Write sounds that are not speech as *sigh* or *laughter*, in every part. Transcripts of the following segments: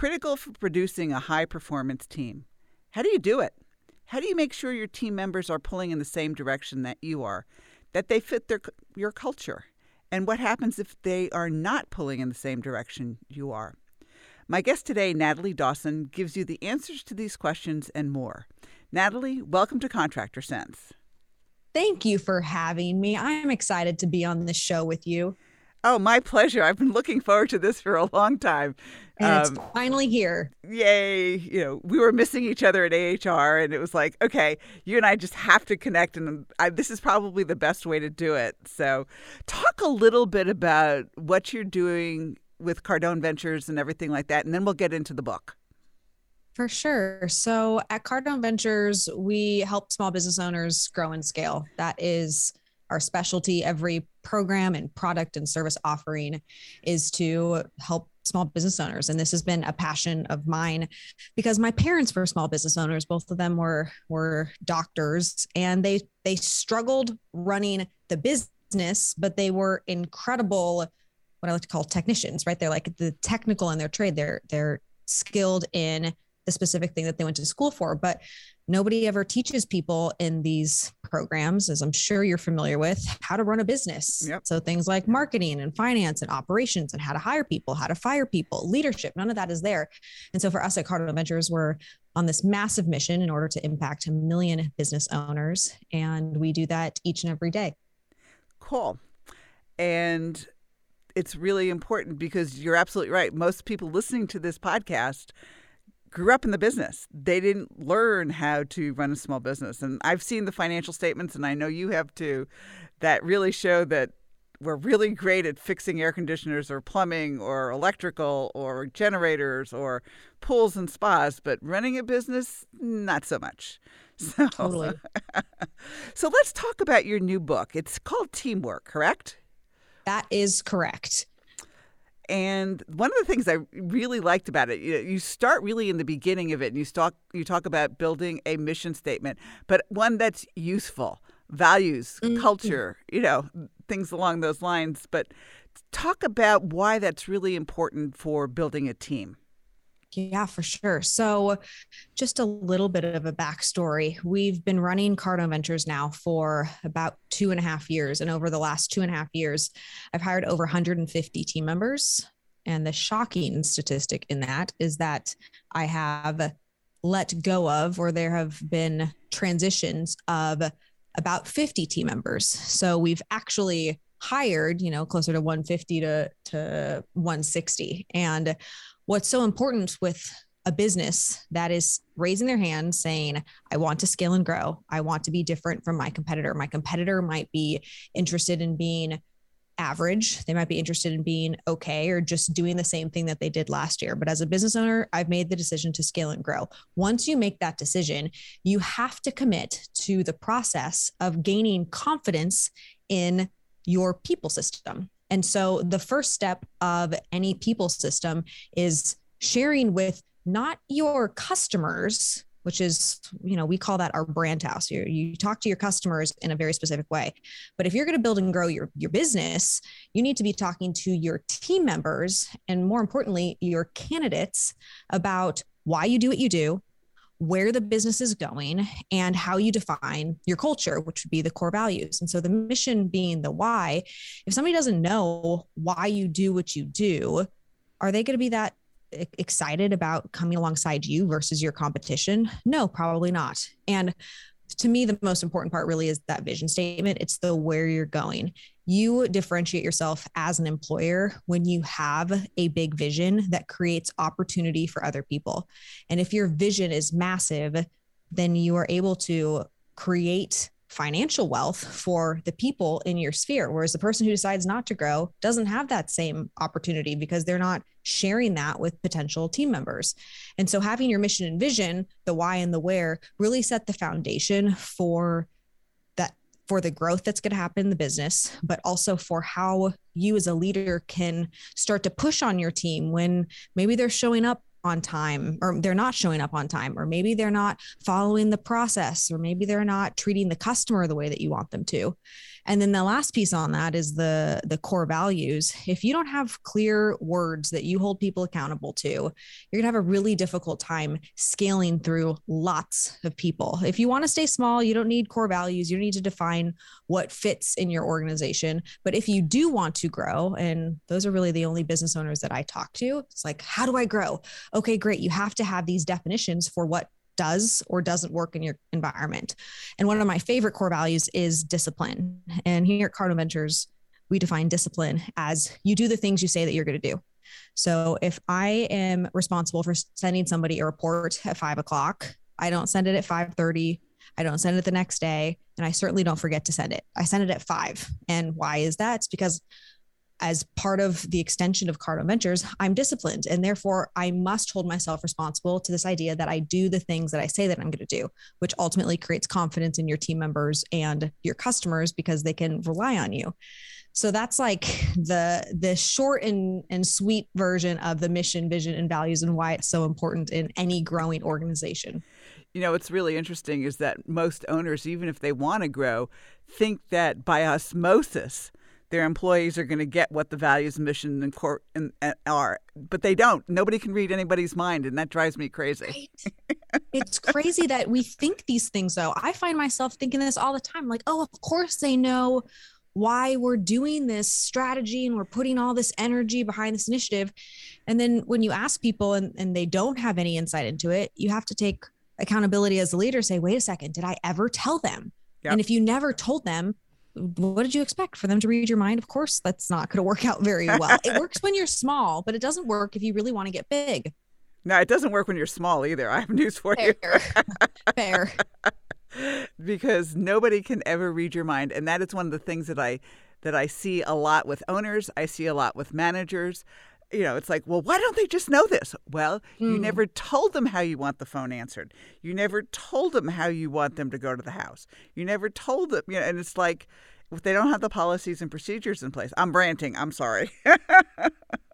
Critical for producing a high performance team. How do you do it? How do you make sure your team members are pulling in the same direction that you are, that they fit their, your culture? And what happens if they are not pulling in the same direction you are? My guest today, Natalie Dawson, gives you the answers to these questions and more. Natalie, welcome to Contractor Sense. Thank you for having me. I'm excited to be on this show with you. Oh, my pleasure. I've been looking forward to this for a long time. And um, it's finally here. Yay. You know, we were missing each other at AHR, and it was like, okay, you and I just have to connect. And I, this is probably the best way to do it. So, talk a little bit about what you're doing with Cardone Ventures and everything like that. And then we'll get into the book. For sure. So at Cardone Ventures, we help small business owners grow and scale. That is our specialty. Every program and product and service offering is to help small business owners. And this has been a passion of mine because my parents were small business owners. Both of them were were doctors and they they struggled running the business but they were incredible what I like to call technicians right? They're like the technical in their trade. They're they're skilled in the specific thing that they went to school for but nobody ever teaches people in these programs as i'm sure you're familiar with how to run a business. Yep. so things like marketing and finance and operations and how to hire people how to fire people leadership none of that is there. And so for us at cardone ventures we're on this massive mission in order to impact a million business owners and we do that each and every day. Cool. And it's really important because you're absolutely right. Most people listening to this podcast grew up in the business. They didn't learn how to run a small business. And I've seen the financial statements, and I know you have too, that really show that we're really great at fixing air conditioners or plumbing or electrical or generators or pools and spas, but running a business, not so much. *laughs* So, totally. *laughs* so let's talk about your new book. It's called Teamwork, correct? That is correct. And one of the things I really liked about it, you, you start really in the beginning of it, and you talk you talk about building a mission statement, but one that's useful, values, mm-hmm. culture, you know, things along those lines. But talk about why that's really important for building a team. Yeah, for sure. So, just a little bit of a backstory. We've been running Cardone Ventures now for about two and a half years. And over the last two and a half years, I've hired over 150 team members. And the shocking statistic in that is that I have let go of, or there have been transitions of about 50 team members. So, we've actually hired, you know, closer to 150 to, to 160. And what's so important with a business that is raising their hand saying, I want to scale and grow. I want to be different from my competitor. My competitor might be interested in being average. They might be interested in being okay or just doing the same thing that they did last year. But as a business owner, I've made the decision to scale and grow. Once you make that decision, you have to commit to the process of gaining confidence in your people system. And so the first step of any people system is sharing with not your customers, which is, you know, we call that our brand house. You, you talk to your customers in a very specific way. But if you're going to build and grow your, your business, you need to be talking to your team members and more importantly, your candidates about why you do what you do, where the business is going and how you define your culture, which would be the core values. And so the mission being the why, if somebody doesn't know why you do what you do, are they going to be that excited about coming alongside you versus your competition? No, probably not. And to me, the most important part really is that vision statement. It's the where you're going. You differentiate yourself as an employer when you have a big vision that creates opportunity for other people. And if your vision is massive, then you are able to create financial wealth for the people in your sphere. Whereas the person who decides not to grow doesn't have that same opportunity because they're not sharing that with potential team members. And so having your mission and vision, the why and the where, really set the foundation for that for the growth that's going to happen in the business, but also for how you as a leader can start to push on your team when maybe they're showing up on time or they're not showing up on time or maybe they're not following the process or maybe they're not treating the customer the way that you want them to and then the last piece on that is the the core values. If you don't have clear words that you hold people accountable to you're going to have a really difficult time scaling through lots of people. If you want to stay small you don't need core values. You don't need to define what fits in your organization. But if you do want to grow and those are really the only business owners that I talk to it's like how do I grow? Okay great. You have to have these definitions for what does or doesn't work in your environment. And one of my favorite core values is discipline. And here at Cardone Ventures, we define discipline as you do the things you say that you're going to do. So if I am responsible for sending somebody a report at five o'clock, I don't send it at 5:30. I don't send it the next day, and I certainly don't forget to send it. I send it at five. And why is that? It's because as part of the extension of Cardone Ventures, I'm disciplined. And therefore, I must hold myself responsible to this idea that I do the things that I say that I'm going to do, which ultimately creates confidence in your team members and your customers because they can rely on you. So that's like the the short and, and sweet version of the mission, vision, and values and why it's so important in any growing organization. You know, what's really interesting is that most owners, even if they want to grow, think that by osmosis, their employees are going to get what the values, mission, and core and, and are, but they don't. Nobody can read anybody's mind, and that drives me crazy. Right. it's crazy that we think these things, though. I find myself thinking this all the time, like, oh, of course they know why we're doing this strategy and we're putting all this energy behind this initiative. And then when you ask people and, and they don't have any insight into it, you have to take accountability as a leader. Say, wait a second, did I ever tell them? Yep. And if you never told them, what did you expect for them to read your mind? Of course, that's not going to work out very well. it works when you're small, but it doesn't work if you really want to get big. No, it doesn't work when you're small either. I have news for Fair. you. *laughs* Fair. because nobody can ever read your mind, and that is one of the things that I that I see a lot with owners. I see a lot with managers you know, it's like, well, why don't they just know this? Well, mm. you hmm. never told them how you want the phone answered. You never told them how you want them to go to the house. You never told them, you know, and it's like, if they don't have the policies and procedures in place, I'm ranting. I'm sorry. *laughs*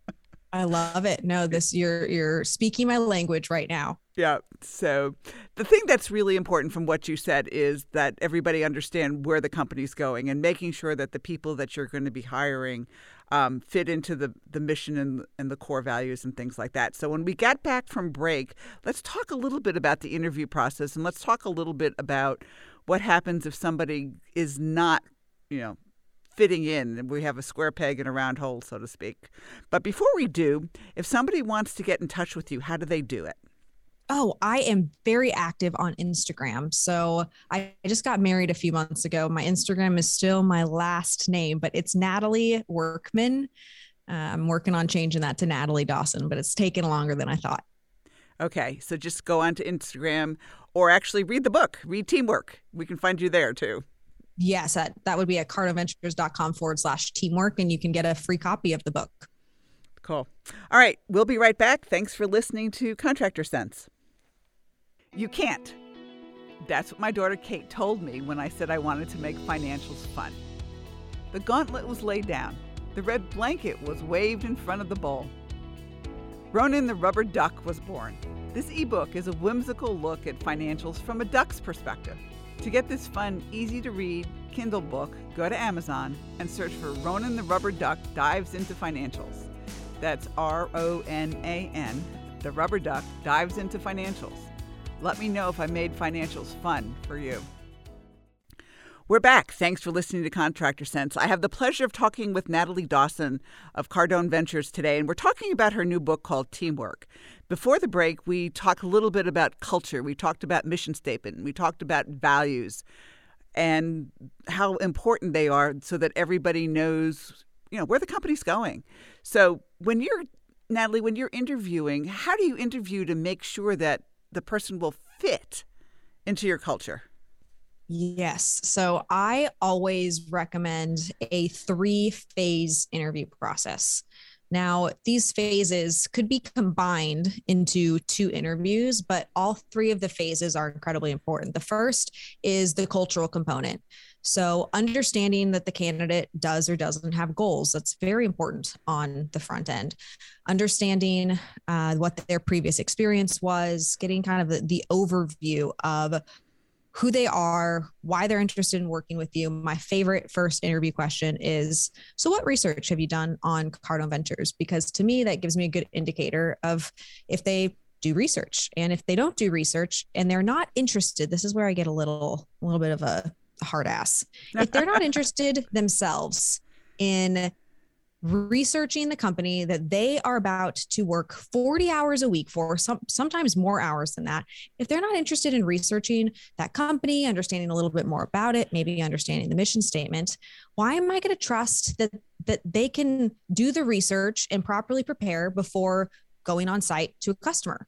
I love it. No, this you're you're speaking my language right now. Yeah. So the thing that's really important from what you said is that everybody understand where the company's going and making sure that the people that you're going to be hiring um, fit into the, the mission and, and the core values and things like that. So when we get back from break, let's talk a little bit about the interview process and let's talk a little bit about what happens if somebody is not, you know, fitting in and we have a square peg in a round hole, so to speak. But before we do, if somebody wants to get in touch with you, how do they do it? Oh, I am very active on Instagram. So I just got married a few months ago. My Instagram is still my last name, but it's Natalie Workman. Uh, I'm working on changing that to Natalie Dawson, but it's taken longer than I thought. Okay, so just go on to Instagram or actually read the book, read Teamwork. We can find you there too. Yes, that, that would be at cardoneventures.com forward slash teamwork, and you can get a free copy of the book. Cool. All right, we'll be right back. Thanks for listening to Contractor Sense. You can't. That's what my daughter Kate told me when I said I wanted to make financials fun. The gauntlet was laid down. The red blanket was waved in front of the bowl. Ronan the Rubber Duck was born. This ebook is a whimsical look at financials from a duck's perspective. To get this fun, easy to read Kindle book, go to Amazon and search for Ronan the Rubber Duck Dives into Financials. That's R O N A N, the Rubber Duck Dives into Financials. Let me know if I made financials fun for you. We're back. Thanks for listening to Contractor Sense. I have the pleasure of talking with Natalie Dawson of Cardone Ventures today, and we're talking about her new book called Teamwork. Before the break, we talked a little bit about culture. We talked about mission statement. We talked about values and how important they are so that everybody knows, you know, where the company's going. So when you're Natalie, when you're interviewing, how do you interview to make sure that the person will fit into your culture? Yes. So I always recommend a three phase interview process. Now, these phases could be combined into two interviews, but all three of the phases are incredibly important. The first is the cultural component. So, understanding that the candidate does or doesn't have goals, that's very important on the front end. Understanding uh, what their previous experience was, getting kind of the, the overview of who they are, why they're interested in working with you. My favorite first interview question is So, what research have you done on Cardone Ventures? Because to me, that gives me a good indicator of if they do research and if they don't do research and they're not interested this is where i get a little a little bit of a hard ass if they're not *laughs* interested themselves in researching the company that they are about to work 40 hours a week for some sometimes more hours than that. If they're not interested in researching that company understanding a little bit more about it maybe understanding the mission statement why am i going to trust that that they can do the research and properly prepare before going on site to a customer?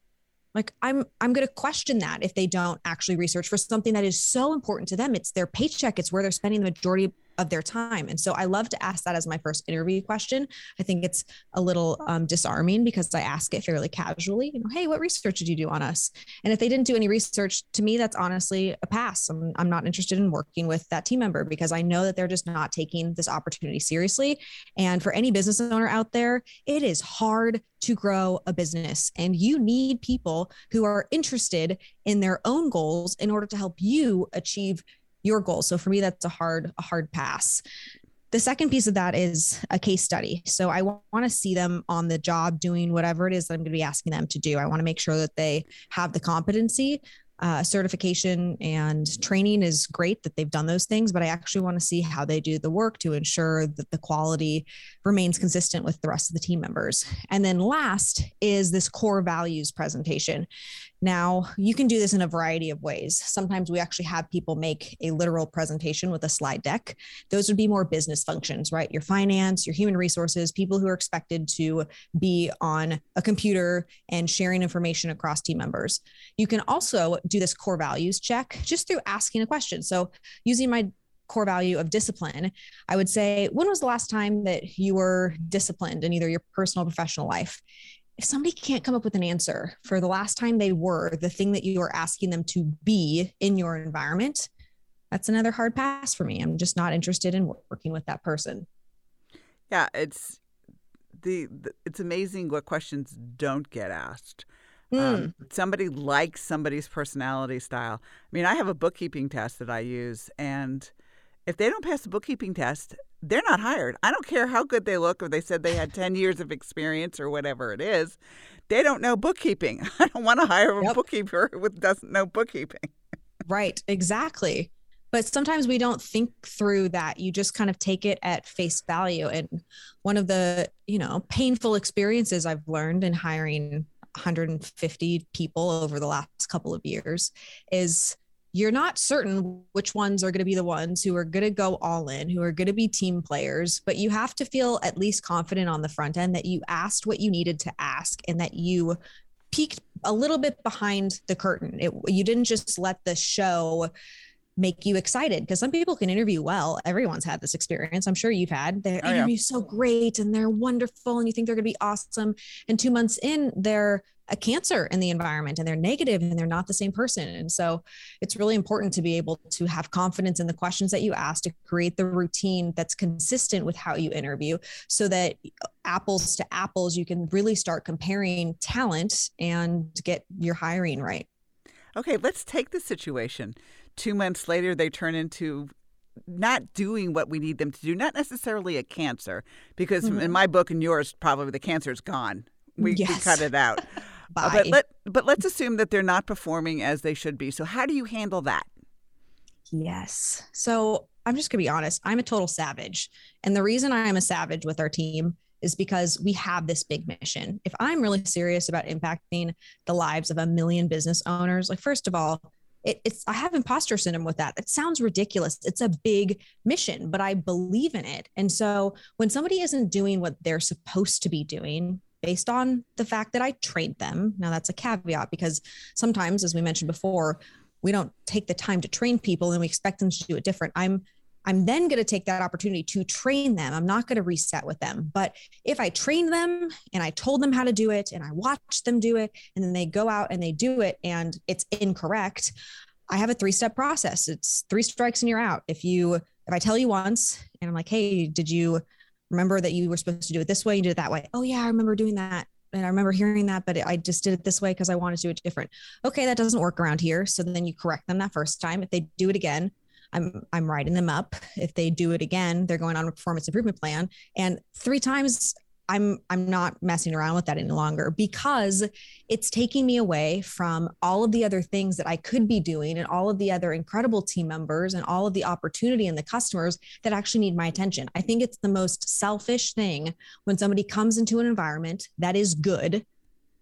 Like i'm i'm going to question that if they don't actually research for something that is so important to them. It's their paycheck. It's where they're spending the majority of their time. And so I love to ask that as my first interview question. I think it's a little um, disarming because I ask it fairly casually, you know, hey, what research did you do on us? And if they didn't do any research, to me, that's honestly a pass. I'm, I'm not interested in working with that team member because I know that they're just not taking this opportunity seriously. And for any business owner out there, it is hard to grow a business and you need people who are interested in their own goals in order to help you achieve your goals. So for me, that's a hard, a hard pass. The second piece of that is a case study. So I want to see them on the job doing whatever it is that I'm going to be asking them to do. I want to make sure that they have the competency uh, certification and training is great that they've done those things, but I actually want to see how they do the work to ensure that the quality remains consistent with the rest of the team members. And then last is this core values presentation. Now, you can do this in a variety of ways. Sometimes we actually have people make a literal presentation with a slide deck. Those would be more business functions, right? Your finance, your human resources, people who are expected to be on a computer and sharing information across team members. You can also do this core values check just through asking a question. So, using my core value of discipline, I would say, when was the last time that you were disciplined in either your personal or professional life? If somebody can't come up with an answer for the last time they were the thing that you are asking them to be in your environment, that's another hard pass for me. I'm just not interested in working with that person. Yeah, it's the, the it's amazing what questions don't get asked. Mm. Um, hmm. somebody likes somebody's personality style. I mean, I have a bookkeeping test that I use, and if they don't pass the bookkeeping test, they're not hired. I don't care how good they look or they said they had 10 years of experience or whatever it is. They don't know bookkeeping. *laughs* I don't want to hire a yep. bookkeeper *laughs* who doesn't know bookkeeping. right, exactly. But sometimes we don't think through that. You just kind of take it at face value. And one of the, you know, painful experiences I've learned in hiring 150 people over the last couple of years is you're not certain which ones are going to be the ones who are going to go all in, who are going to be team players, but you have to feel at least confident on the front end that you asked what you needed to ask and that you peeked a little bit behind the curtain. It, you didn't just let the show make you excited because some people can interview well. Everyone's had this experience. I'm sure you've had. Their oh, interview yeah. so great and they're wonderful and you think they're going to be awesome. And two months in, they're a cancer in the environment and they're negative and they're not the same person. And so it's really important to be able to have confidence in the questions that you ask to create the routine that's consistent with how you interview so that apples to apples, you can really start comparing talent and get your hiring right. Okay, let's take the situation. Two months later, they turn into not doing what we need them to do, not necessarily a cancer, because mm-hmm. in my book and yours, probably the cancer is gone. We, yes. we cut it out. *laughs* Uh, but let but let's assume that they're not performing as they should be. So how do you handle that? Yes. So I'm just gonna be honest. I'm a total savage, and the reason I am a savage with our team is because we have this big mission. If I'm really serious about impacting the lives of a million business owners, like first of all, it, it's I have imposter syndrome with that. It sounds ridiculous. It's a big mission, but I believe in it. And so when somebody isn't doing what they're supposed to be doing, based on the fact that I trained them. Now, that's a caveat because sometimes, as we mentioned before, we don't take the time to train people and we expect them to do it different. I'm I'm then going to take that opportunity to train them. I'm not going to reset with them. But if I train them and I told them how to do it and I watched them do it and then they go out and they do it and it's incorrect, I have a three step process. It's three strikes and you're out. If you, if I tell you once and I'm like, hey, did you remember that you were supposed to do it this way? You did it that way. Oh, yeah, I remember doing that. And I remember hearing that, but I just did it this way because I wanted to do it different. Okay, that doesn't work around here. So then you correct them that first time. If they do it again, I'm I'm writing them up. If they do it again, they're going on a performance improvement plan. And three times I'm I'm not messing around with that any longer because it's taking me away from all of the other things that I could be doing and all of the other incredible team members and all of the opportunity and the customers that actually need my attention. I think it's the most selfish thing when somebody comes into an environment that is good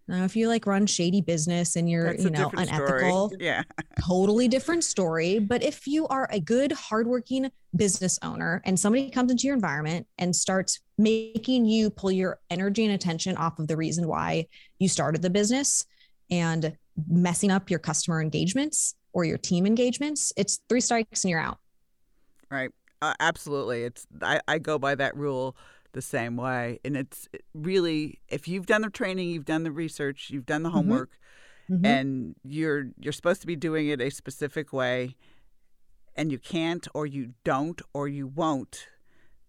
now, if you like run shady business and you're, That's you know, unethical, story. yeah, totally different story. But if you are a good, hardworking business owner and somebody comes into your environment and starts making you pull your energy and attention off of the reason why you started the business and messing up your customer engagements or your team engagements, it's three strikes and you're out. Right. Uh, absolutely. It's I, I go by that rule the same way. And it's really if you've done the training, you've done the research, you've done the mm-hmm. homework, mm-hmm. and you're you're supposed to be doing it a specific way, and you can't, or you don't, or you won't.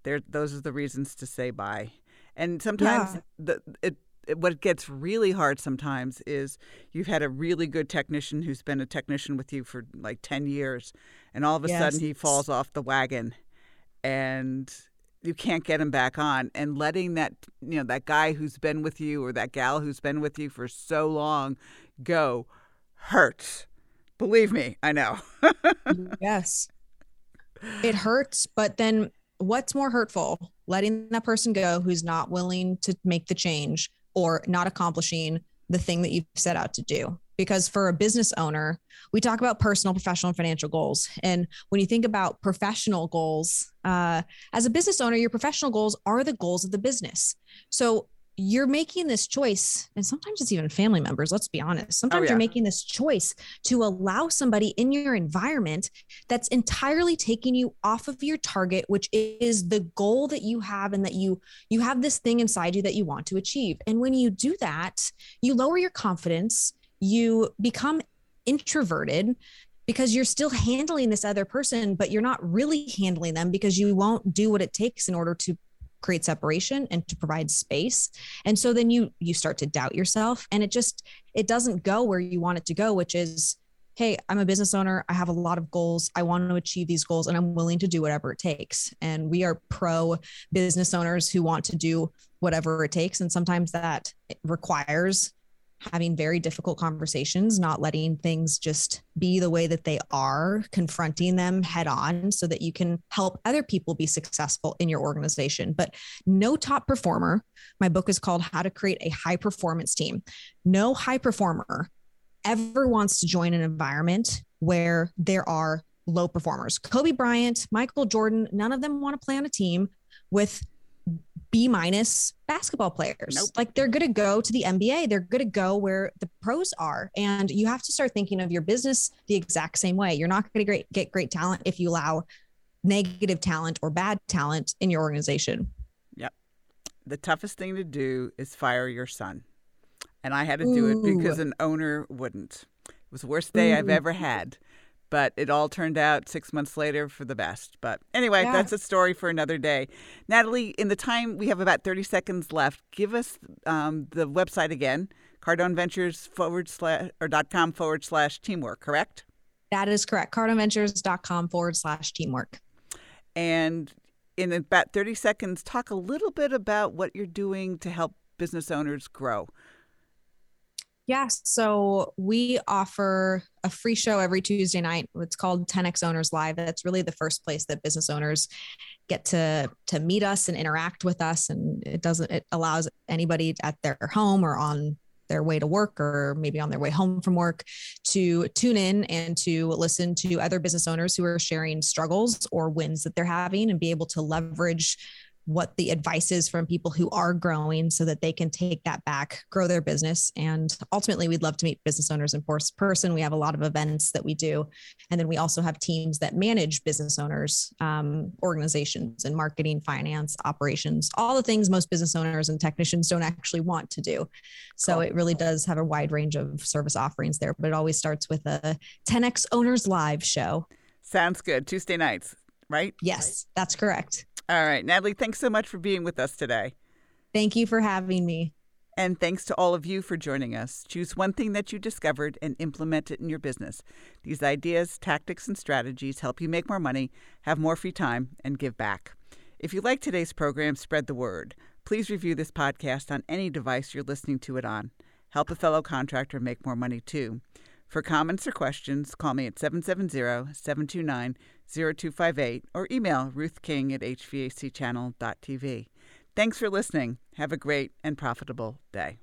There, those are the reasons to say bye. And sometimes yeah. the it what gets really hard sometimes is you've had a really good technician who's been a technician with you for like 10 years and all of a yes. sudden he falls off the wagon and you can't get him back on and letting that you know that guy who's been with you or that gal who's been with you for so long go hurts. Believe me i know. *laughs* Yes. It hurts but then what's more hurtful? Letting that person go who's not willing to make the change or not accomplishing the thing that you've set out to do because for a business owner, we talk about personal, professional, and financial goals. And when you think about professional goals, uh, as a business owner, your professional goals are the goals of the business. So you're making this choice, and sometimes it's even family members, let's be honest. Sometimes oh, yeah. you're making this choice to allow somebody in your environment that's entirely taking you off of your target, which is the goal that you have and that you you have this thing inside you that you want to achieve. And when you do that, you lower your confidence, you become introverted because you're still handling this other person, but you're not really handling them because you won't do what it takes in order to create separation and to provide space. And so then you you start to doubt yourself and it just it doesn't go where you want it to go which is hey i'm a business owner. I have a lot of goals. I want to achieve these goals and i'm willing to do whatever it takes. And we are pro business owners who want to do whatever it takes. And sometimes that requires having very difficult conversations, not letting things just be the way that they are, confronting them head on so that you can help other people be successful in your organization. But no top performer, my book is called How to Create a High Performance Team. No high performer ever wants to join an environment where there are low performers. Kobe Bryant, Michael Jordan, none of them want to play on a team with B minus basketball players. Nope. Like they're going to go to the NBA. They're going to go where the pros are. And you have to start thinking of your business the exact same way. You're not going to get great talent if you allow negative talent or bad talent in your organization. Yep. The toughest thing to do is fire your son. And I had to do Ooh. it because an owner wouldn't. It was the worst day Ooh. I've ever had but it all turned out six months later for the best. But anyway, yeah. that's a story for another day. Natalie, in the time we have about 30 seconds left, give us um, the website again Cardone Ventures forward slash or dot com forward slash teamwork, correct? That is correct. CardoneVentures.com forward slash teamwork. And in about 30 seconds, talk a little bit about what you're doing to help business owners grow. Yeah. So we offer a free show every Tuesday night. It's called 10x Owners Live. That's really the first place that business owners get to to meet us and interact with us. And it doesn't it allows anybody at their home or on their way to work or maybe on their way home from work to tune in and to listen to other business owners who are sharing struggles or wins that they're having and be able to leverage what the advice is from people who are growing so that they can take that back, grow their business. And ultimately, we'd love to meet business owners in person. We have a lot of events that we do. And then we also have teams that manage business owners, um, organizations, and marketing, finance, operations, all the things most business owners and technicians don't actually want to do. So cool. it really does have a wide range of service offerings there, but it always starts with a 10X Owners Live show. Sounds good. Tuesday nights, right? Yes, that's correct. All right. Natalie, thanks so much for being with us today. Thank you for having me. And thanks to all of you for joining us. Choose one thing that you discovered and implement it in your business. These ideas, tactics, and strategies help you make more money, have more free time, and give back. If you like today's program, spread the word. Please review this podcast on any device you're listening to it on. Help a fellow contractor make more money too. For comments or questions, call me at 770 729 0258 or email ruthking at hvacchannel.tv. Thanks for listening. Have a great and profitable day.